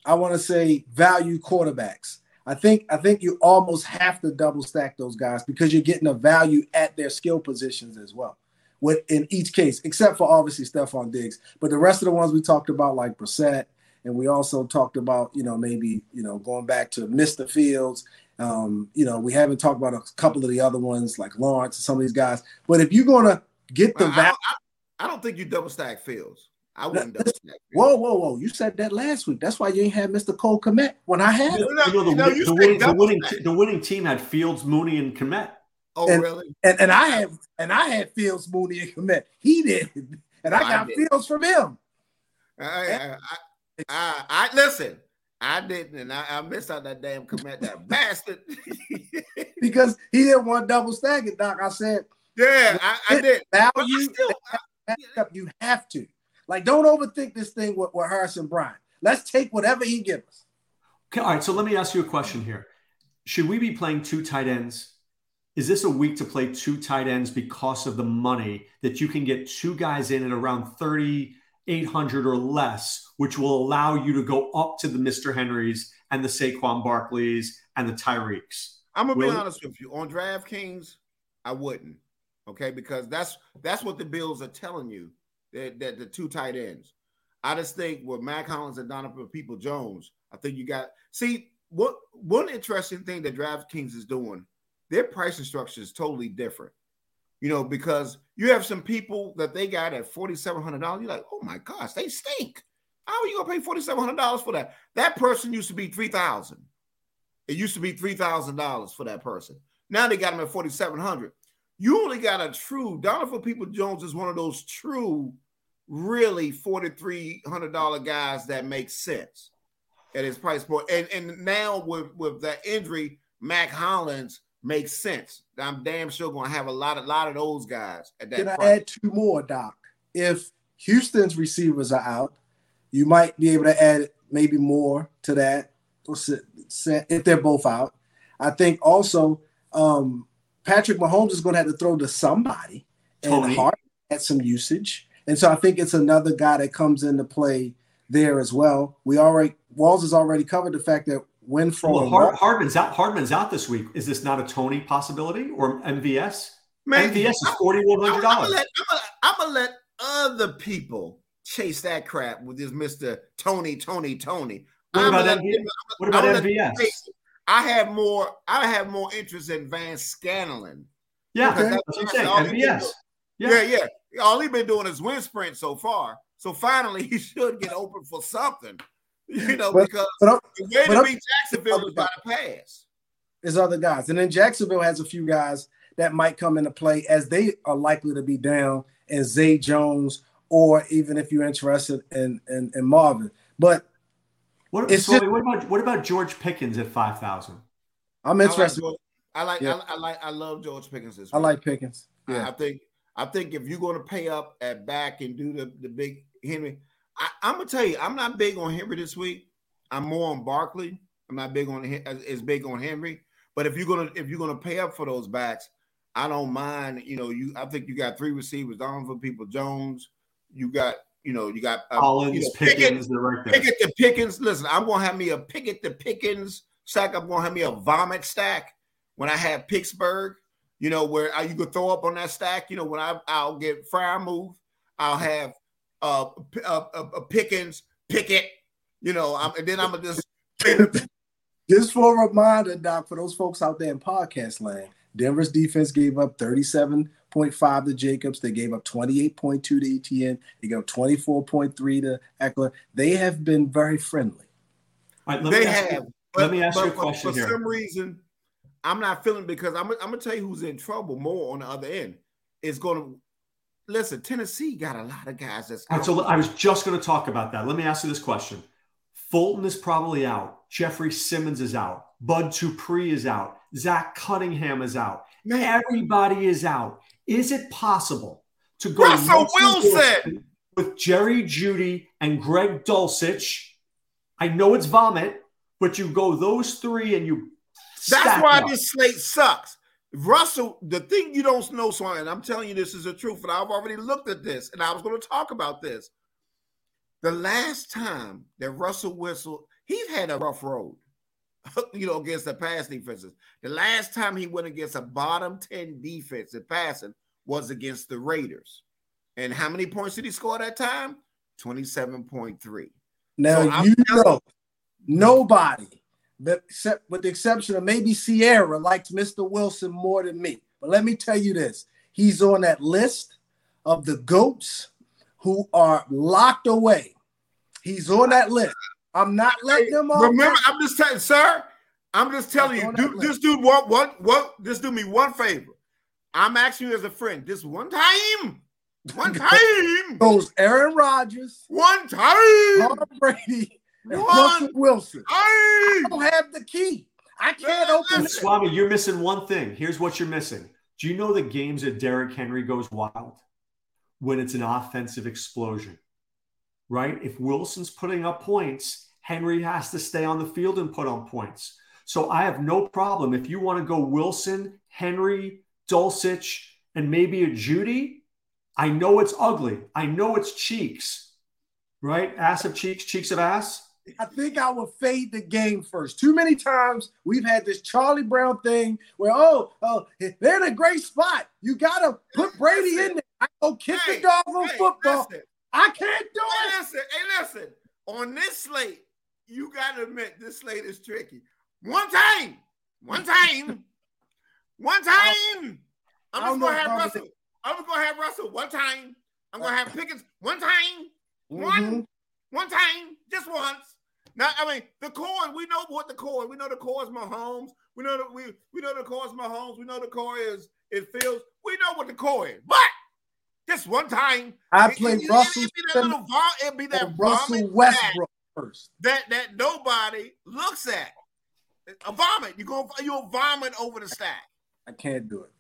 [SPEAKER 4] I want to say value quarterbacks. I think I think you almost have to double stack those guys because you're getting a value at their skill positions as well. With in each case, except for obviously Stefon Diggs, but the rest of the ones we talked about, like Brissett, and we also talked about you know maybe you know going back to Mr. Fields. Um, you know we haven't talked about a couple of the other ones like Lawrence and some of these guys. But if you're gonna get the value,
[SPEAKER 3] I, I, I don't think you double stack Fields. I wouldn't double stack.
[SPEAKER 4] Whoa, whoa, whoa! You said that last week. That's why you ain't had Mr. Cole Kmet when I had him.
[SPEAKER 2] You know, the, no, the, winning, the, winning, the winning team had Fields, Mooney, and Kmet.
[SPEAKER 3] Oh,
[SPEAKER 4] and,
[SPEAKER 3] really?
[SPEAKER 4] And and I have and I had Fields, Mooney, and Kmet. He did, and I oh, got Fields from him.
[SPEAKER 3] I, I, I, I, I listen. I didn't, and I, I, missed out that damn Kmet, that bastard.
[SPEAKER 4] because he didn't want double stacking, Doc. I said,
[SPEAKER 3] yeah, I, I did.
[SPEAKER 4] Value, still, you have to. Like, don't overthink this thing with, with Harrison Bryant. Let's take whatever he gives us.
[SPEAKER 2] Okay, all right. So let me ask you a question here. Should we be playing two tight ends? Is this a week to play two tight ends because of the money that you can get two guys in at around 3,800 or less, which will allow you to go up to the Mr. Henrys and the Saquon Barkleys and the Tyreeks?
[SPEAKER 3] I'm gonna will be honest with you. On DraftKings, I wouldn't. Okay, because that's that's what the Bills are telling you that, that the two tight ends. I just think with Mack Hollins and Donovan People Jones, I think you got see what one interesting thing that DraftKings is doing. Their pricing structure is totally different. You know, because you have some people that they got at forty seven hundred dollars. You're like, oh my gosh, they stink. How are you gonna pay forty seven hundred dollars for that? That person used to be three thousand. It used to be three thousand dollars for that person. Now they got them at forty seven hundred. You only got a true Donovan People Jones is one of those true really $4,300 guys that makes sense at his price point. And, and now with, with that injury, Mack Hollins makes sense. I'm damn sure going to have a lot, of lot of those guys at that
[SPEAKER 4] Can
[SPEAKER 3] price.
[SPEAKER 4] I add two more, Doc? If Houston's receivers are out, you might be able to add maybe more to that if they're both out. I think also um, Patrick Mahomes is going to have to throw to somebody, Toney. and Hart had some usage. And so I think it's another guy that comes into play there as well. We already Walls has already covered the fact that Winfrey
[SPEAKER 2] well, Hard, Hardman's out. Hardman's out this week. Is this not a Toney possibility or MVS? Man, MVS is forty one hundred dollars.
[SPEAKER 3] I'm gonna let other people chase that crap with this Mister Toney, Toney, Toney.
[SPEAKER 2] What about, let, MVS? what about MVS?
[SPEAKER 3] I have more. I have more interest in Van Scanlon.
[SPEAKER 2] Yeah, okay. that's what I'm saying. MVS.
[SPEAKER 3] Yeah. yeah, yeah all he's been doing is win sprint so far. So finally, he should get open for something, you know, but, because but the way to beat Jacksonville is by the pass.
[SPEAKER 4] There's other guys, and then Jacksonville has a few guys that might come into play as they are likely to be down, and Zay Jones, or even if you're interested in in, in Marvin. But
[SPEAKER 2] what, it's just, what about what about George Pickens at five thousand?
[SPEAKER 4] I'm interested.
[SPEAKER 3] I like, I like, yeah. I, I, like I love George Pickens.
[SPEAKER 4] I like Pickens.
[SPEAKER 3] Yeah. I, I think I think if you're going to pay up at back and do the, the big Henry, I, am gonna tell you, I'm not big on Henry this week. I'm more on Barkley. I'm not big on as big on Henry. But if you're gonna if you're gonna pay up for those backs, I don't mind. You know, you I think you got three receivers Donovan People Jones. You got you know you got
[SPEAKER 2] uh, Collins, you know, Pickens, they're right there.
[SPEAKER 3] Pickett the Pickens. Listen, I'm gonna have me a Pickett the Pickens stack. I'm gonna have me a vomit stack when I have Pittsburgh you know, where I, you could throw up on that stack. You know, when I I'll get Freiermuth. I'll have uh, uh, uh, uh Pickens, Pickett. You know, I'm, and then I'm gonna just.
[SPEAKER 4] just for a reminder, Doc, for those folks out there in podcast land, Denver's defense gave up 37.5 to Jacobs. They gave up 28.2 to Etienne. They gave up 24.3 to Ekeler. They have been very friendly.
[SPEAKER 3] they have.
[SPEAKER 2] You, but, let me ask
[SPEAKER 3] but,
[SPEAKER 2] you a question
[SPEAKER 3] for
[SPEAKER 2] here.
[SPEAKER 3] For some reason, I'm not feeling because I'm, I'm gonna tell you who's in trouble more on the other end. Is going to listen. Tennessee got a lot of guys that's.
[SPEAKER 2] Right, so I was just going to talk about that. Let me ask you this question: Fulton is probably out. Jeffrey Simmons is out. Bud Dupree is out. Zach Cunningham is out. Man. Everybody is out. Is it possible to go
[SPEAKER 3] Russell Wilson
[SPEAKER 2] with Jerry Jeudy and Greg Dulcich? I know it's vomit, but you go those three and you.
[SPEAKER 3] That's why up. this slate sucks. Russell, the thing you don't know, Swan, and I'm telling you this is the truth, and I've already looked at this, and I was going to talk about this. The last time that Russell Wilson, he's had a rough road, you know, against the pass defenses. The last time he went against a bottom 10 defense in passing was against the Raiders. And how many points did he score that time? 27.3.
[SPEAKER 4] Now so you know nobody, except with the exception of maybe Sierra, likes Mr. Wilson more than me. But let me tell you this: he's on that list of the goats who are locked away. He's on that list. I'm not letting them off.
[SPEAKER 3] Remember, I'm just telling, sir. I'm just telling you, do, this dude want what what just do me one favor. I'm asking you as a friend, this one time, one time
[SPEAKER 4] goes Aaron Rodgers,
[SPEAKER 3] one time
[SPEAKER 4] Tom Brady, Russell Wilson. I don't have the key. I can't open it.
[SPEAKER 2] Swami, you're missing one thing. Here's what you're missing. Do you know the games that Derrick Henry goes wild? When it's an offensive explosion, right? If Wilson's putting up points, Henry has to stay on the field and put on points. So I have no problem if you want to go Wilson, Henry, Dulcich, and maybe a Jeudy, I know it's ugly. I know it's cheeks, right? Ass of cheeks, cheeks of ass.
[SPEAKER 4] I think I will fade the game first. Too many times we've had this Charlie Brown thing where, oh, oh, they're in a great spot. You got to put Brady in there. I go kick hey, the dog on hey, football. Listen. I can't do
[SPEAKER 3] hey, it. Listen, hey, listen. On this slate, you got to admit this slate is tricky. One time, one time, one time. I'm just gonna have Russell. I'm just gonna have Russell one time. I'm gonna have Pickens one time. Mm-hmm. One, one time, just once. Now, I mean, the core. We know what the core. We know the core is Mahomes. We know that we we know the core is Mahomes. We know the core is it feels. We know what the core is, but just one time.
[SPEAKER 4] I played it,
[SPEAKER 3] Russell. It, it, be that little, it be that
[SPEAKER 4] Russell Westbrook
[SPEAKER 3] first. That that nobody looks at. A vomit. You go. You'll vomit over the stack.
[SPEAKER 4] I can't do it.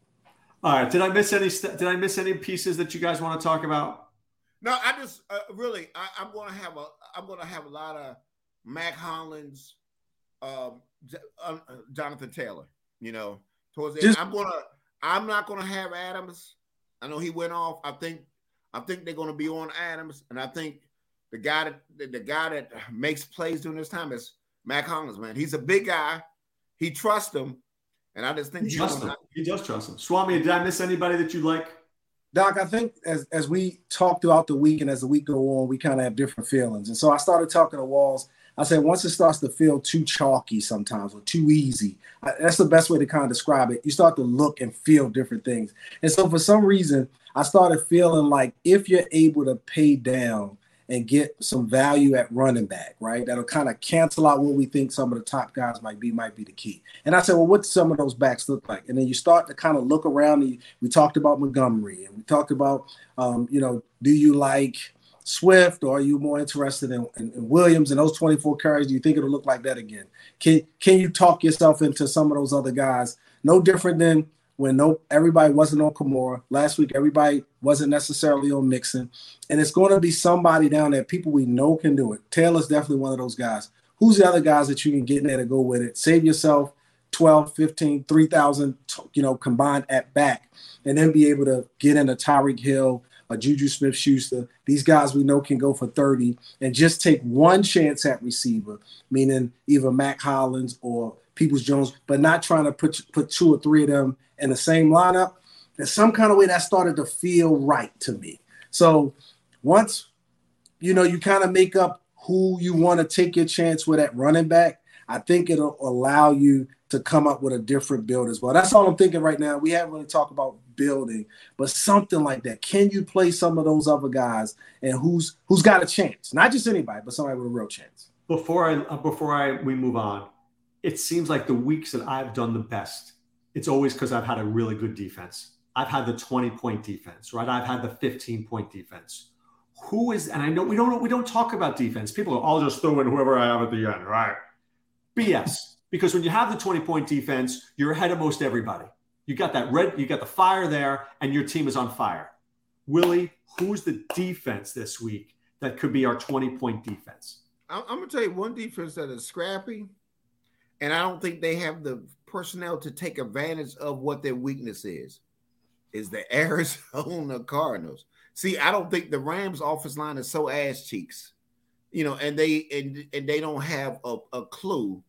[SPEAKER 2] All right. Did I miss any? Did I miss any pieces that you guys want to talk about?
[SPEAKER 3] No, I just uh, really. I, am going to have a. I'm going to have a lot of Mack Hollins, um, uh, Jonathan Taylor. You know, towards the just, end. I'm gonna. I'm not going to have Adams. I know he went off. I think. I think they're going to be on Adams, and I think the guy that the, the guy that makes plays during this time is Mack Hollins, man. He's a big guy. He trusts him. And I just think
[SPEAKER 2] he, trusts him. he does trust him. Swami, did I miss anybody that you like?
[SPEAKER 4] Doc, I think as, as we talk throughout the week and as the week go on, we kind of have different feelings. And so I started talking to Walls. I said once it starts to feel too chalky sometimes or too easy, that's the best way to kind of describe it. You start to look and feel different things. And so for some reason, I started feeling like if you're able to pay down and get some value at running back, right? That'll kind of cancel out what we think some of the top guys might be, might be the key. And I said, well, what some of those backs look like? And then you start to kind of look around. We talked about Montgomery and we talked about, um, you know, do you like Swift or are you more interested in, in, in, Williams and those 24 carries? Do you think it'll look like that again? Can, can you talk yourself into some of those other guys? No different than when no everybody wasn't on Kamara. Last week, everybody wasn't necessarily on Mixon. And it's going to be somebody down there, people we know can do it. Taylor's definitely one of those guys. Who's the other guys that you can get in there to go with it? Save yourself 12, 15, 3,000, you know, combined at back, and then be able to get into Tyreek Hill, a Juju Smith Schuster. These guys we know can go for 30 and just take one chance at receiver, meaning either Mack Hollins or Peoples Jones, but not trying to put put two or three of them in the same lineup. In some kind of way, that started to feel right to me. So once you know you kind of make up who you want to take your chance with at running back, I think it'll allow you to come up with a different build as well. That's all I'm thinking right now. We haven't really talked about building, but something like that. Can you play some of those other guys and who's who's got a chance? Not just anybody, but somebody with a real chance.
[SPEAKER 2] Before I uh, before I we move on, it seems like the weeks that I've done the best, it's always because I've had a really good defense. I've had the 20 point defense, right? I've had the 15 point defense. Who is, and I know we don't we don't talk about defense. People are, I'll just throwing whoever I have at the end, right? BS. Because when you have the 20 point defense, you're ahead of most everybody. You got that red, you got the fire there, and your team is on fire. Willie, who's the defense this week that could be our 20 point defense?
[SPEAKER 3] I'm, I'm gonna tell you one defense that is scrappy, and I don't think they have the personnel to take advantage of what their weakness is. Is the Arizona Cardinals? See, I don't think the Rams' offense line is so ass cheeks, you know, and they and, and they don't have a, a clue.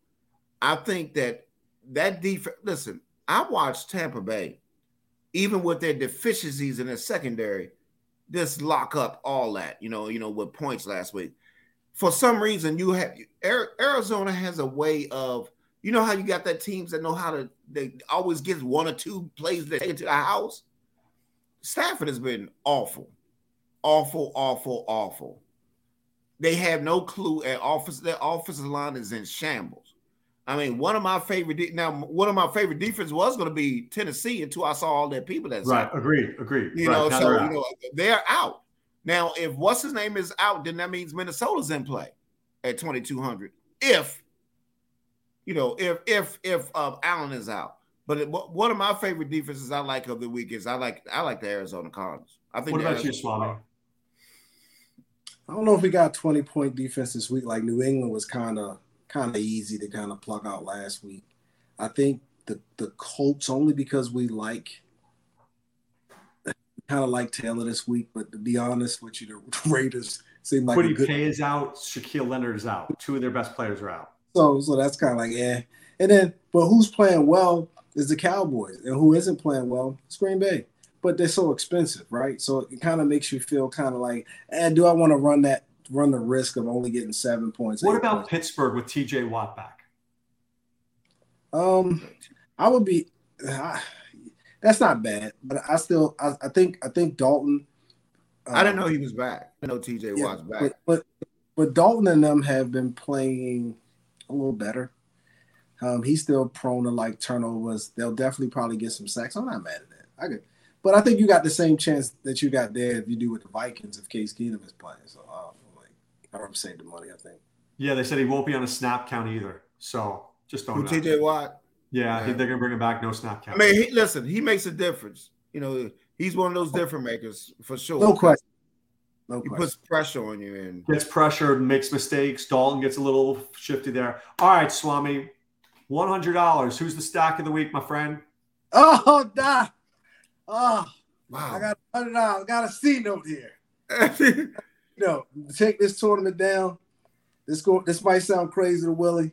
[SPEAKER 3] I think that that defense. Listen, I watched Tampa Bay, even with their deficiencies in their secondary, just lock up all that, you know, you know, with points last week. For some reason, you have Arizona has a way of, you know, how you got that teams that know how to they always get one or two plays that take it to the house. Stafford has been awful, awful, awful, awful. They have no clue at office. Their offensive line is in shambles. I mean, one of my favorite de- now one of my favorite defense was going to be Tennessee until I saw all their people that's
[SPEAKER 2] right. Out. Agreed. Agreed.
[SPEAKER 3] You
[SPEAKER 2] right.
[SPEAKER 3] know, now so you know they're out now. If what's his name is out, then that means Minnesota's in play at twenty two hundred. If you know, if if if um, Allen is out, but it, one of my favorite defenses I like of the week is I like I like the Arizona Cardinals. I think.
[SPEAKER 2] What about
[SPEAKER 3] Arizona
[SPEAKER 2] you, Swami?
[SPEAKER 4] I don't know if we got twenty point defense this week. Like New England was kind of kind of easy to kind of pluck out last week. I think the the Colts only because we like kind of like Taylor this week, but to be honest with you, the Raiders seem like
[SPEAKER 2] Kwity
[SPEAKER 4] good...
[SPEAKER 2] Paye is out, Shaquille Leonard is out. Two of their best players are out.
[SPEAKER 4] So so that's kind of like yeah. And then but who's playing well is the Cowboys, and who isn't playing well is Green Bay. But they're so expensive, right? So it kind of makes you feel kind of like, and eh, do I want to run that run the risk of only getting seven points.
[SPEAKER 2] What about
[SPEAKER 4] points.
[SPEAKER 2] Pittsburgh with TJ Watt back?
[SPEAKER 4] Um, I would be. Uh, that's not bad, but I still, I, I think, I think Dalton.
[SPEAKER 3] Um, I didn't know he was back. I know TJ yeah, Watt's back,
[SPEAKER 4] but, but but Dalton and them have been playing a little better. Um, he's still prone to like turnovers. They'll definitely probably get some sacks. I'm not mad at that. I could, but I think you got the same chance that you got there if you do with the Vikings if Case Keenum is playing. So um, I don't save the money. I think.
[SPEAKER 2] Yeah, they said he won't be on a snap count either. So just don't.
[SPEAKER 3] TJ Watt.
[SPEAKER 2] Yeah, yeah, they're gonna bring him back. No snap count.
[SPEAKER 3] I mean, he, listen, he makes a difference. You know, he's one of those different makers for sure.
[SPEAKER 4] No question.
[SPEAKER 3] No he question. puts pressure on you and
[SPEAKER 2] gets pressured, makes mistakes. Dalton gets a little shifty there. All right, Swami, one hundred dollars. Who's the stack of the week, my friend?
[SPEAKER 4] Oh, da. Oh, wow. I got hundred dollars. I got a C note here. you know, take this tournament down. This go. This might sound crazy to Willie.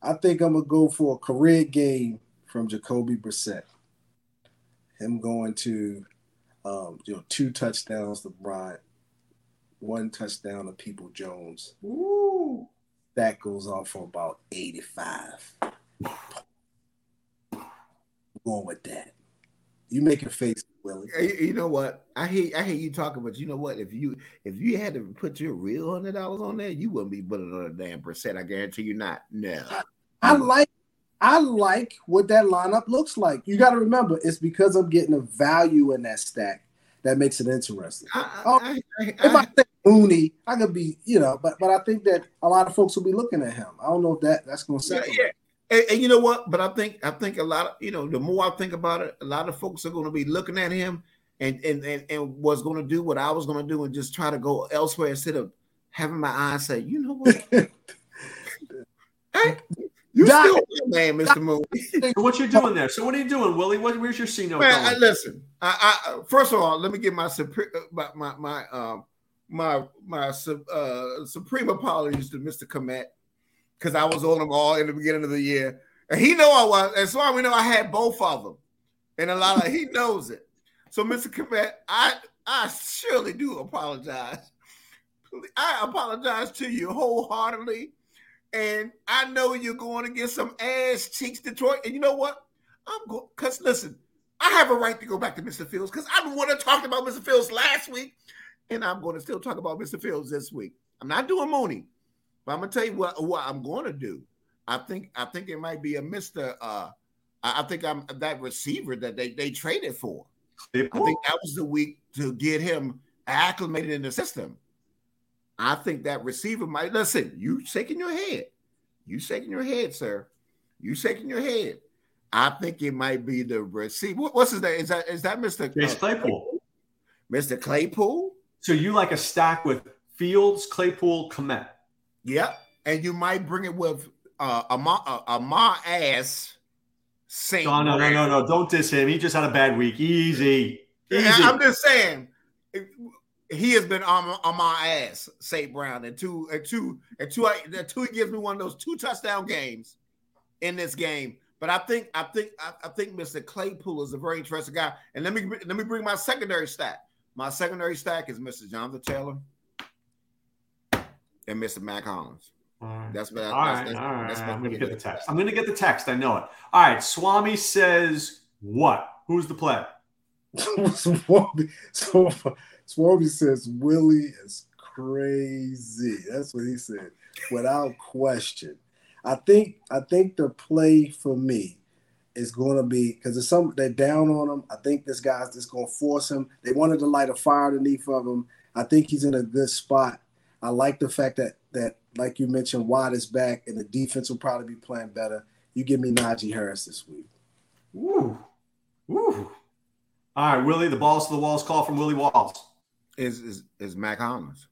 [SPEAKER 4] I think I'm gonna go for a career game from Jacoby Brissett. Him going to, um, you know, two touchdowns to Bryant, one touchdown to People Jones. Ooh. That goes off for about 85. going with that. You make a face, Willie.
[SPEAKER 3] You know what? I hate I hate you talking, but you know what? If you if you had to put your real hundred dollars on there, you wouldn't be putting on a damn percent. I guarantee you not. No.
[SPEAKER 4] I, I like I like what that lineup looks like. You got to remember, it's because I'm getting a value in that stack that makes it interesting. I, oh, I, I, if I think Mooney, I could be, you know, but but I think that a lot of folks will be looking at him. I don't know if that that's going to
[SPEAKER 3] say. Yeah, yeah. And, and, you know what? But I think I think a lot of you know the more I think about it, a lot of folks are going to be looking at him and and and, and was going to do what I was going to do and just try to go elsewhere instead of having my eyes say, you know what? hey, you Doc, still man, Mr. Moon.
[SPEAKER 2] what you doing there? So what are you doing, Willie? What, where's your C note?
[SPEAKER 3] Man, I, listen. I, I, first of all, let me give my my my my um my my uh, supreme apologies to Mr. Kmet because I was on them all in the beginning of the year. And he know I was, and so we know I had both of them. And a lot of he knows it. So, Mr. Kmet, I I surely do apologize. I apologize to you wholeheartedly. And I know you're going to get some ass cheeks, Detroit. And you know what? I'm going because listen, I have a right to go back to Mr. Fields because I'm the one that talked about Mr. Fields last week, and I'm going to still talk about Mr. Fields this week. I'm not doing Mooney. But I'm gonna tell you what what I'm going to do. I think I think it might be a Mister. Uh, I think I'm that receiver that they they traded for. I think that was the week to get him acclimated in the system. I think that receiver might listen. You shaking your head. You shaking your head, sir. You shaking your head. I think it might be the receiver. What's his name? Is that is that Mr.
[SPEAKER 2] Chase Claypool.
[SPEAKER 3] Mr. Claypool?
[SPEAKER 2] So you like a stack with Fields, Claypool, Kmet.
[SPEAKER 3] Yep. And you might bring it with uh, a ma, a, a ma ass Saint.
[SPEAKER 2] Oh, no, no, no, no. Don't diss him. He just had a bad week. Easy. Easy.
[SPEAKER 3] Yeah, I'm just saying. He has been on, on my ass, St. Brown, and two, and two, and two, and two. He gives me one of those two touchdown games in this game. But I think, I think, I, I think Mr. Claypool is a very interesting guy. And let me let me bring my secondary stack. My secondary stack is Mr. Jonathan Taylor and Mr. Mack Hollins. That's what.
[SPEAKER 2] All right, that's, all right. That's I'm going to get the text. I'm going to get the text. I know it. All right. Swami says what? Who's the play?
[SPEAKER 4] Swami, Swami says Willie is crazy. That's what he said, without question. I think. I think the play for me is going to be because there's some they're down on him. I think this guy's just going to force him. They wanted to light a fire underneath of him. I think he's in a good spot. I like the fact that that like you mentioned, Watt is back, and the defense will probably be playing better. You give me Najee Harris this week.
[SPEAKER 2] Woo, woo. All right, Willie. The balls to the walls call from Willie Walls.
[SPEAKER 3] Is is is Mack Hollins?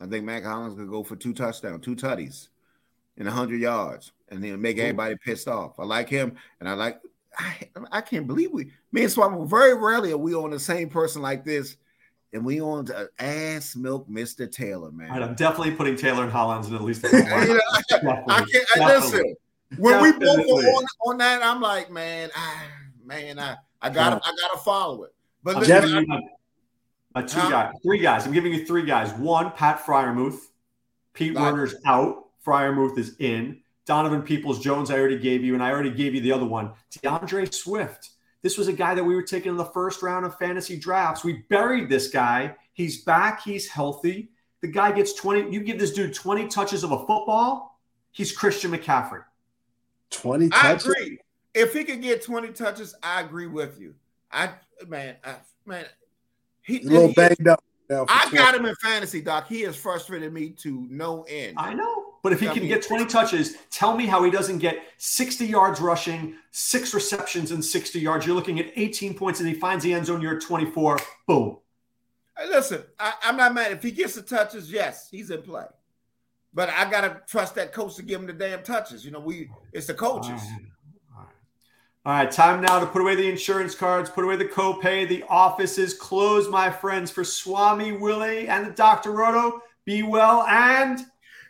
[SPEAKER 3] I think Mack Hollins could go for two touchdowns, two tutties, in hundred yards, and then make everybody pissed off. I like him, and I like. I, I can't believe we me and Swap very rarely are we on the same person like this and we on to uh, ass milk Mr. Taylor, man.
[SPEAKER 2] Right, I'm definitely putting Taylor and Hollins in at least.
[SPEAKER 3] you know, I, I, can't. I, listen, when we both were on, on that, I'm like, man, I, man, I, I gotta, I gotta follow it. But
[SPEAKER 2] I'm listen, you my, my two huh? guys, three guys. I'm giving you three guys. One, Pat Freiermuth. Pete Werner's out. Freiermuth is in. Donovan Peoples Jones, I already gave you, and I already gave you the other one. D'Andre Swift. This was a guy that we were taking in the first round of fantasy drafts. We buried this guy. He's back. He's healthy. The guy gets 20. You give this dude 20 touches of a football, he's Christian McCaffrey.
[SPEAKER 4] 20 touches?
[SPEAKER 3] I agree. If he could get 20 touches, I agree with you. I man, I, man,
[SPEAKER 4] he a little banged up.
[SPEAKER 3] I got him in fantasy, Doc. He has frustrated me to no end.
[SPEAKER 2] I know. But if he can get 20 touches, tell me how he doesn't get 60 yards rushing, six receptions and 60 yards. You're looking at 18 points and he finds the end zone. You're at 24. Boom.
[SPEAKER 3] Hey, listen, I, am not mad. If he gets the touches, yes, he's in play. But I gotta trust that coach to give him the damn touches. You know, we it's the coaches. All right.
[SPEAKER 2] All right. All right, time now to put away the insurance cards, put away the copay. The office is closed, my friends, for Swami Willie and the Dr. Roto. Be well and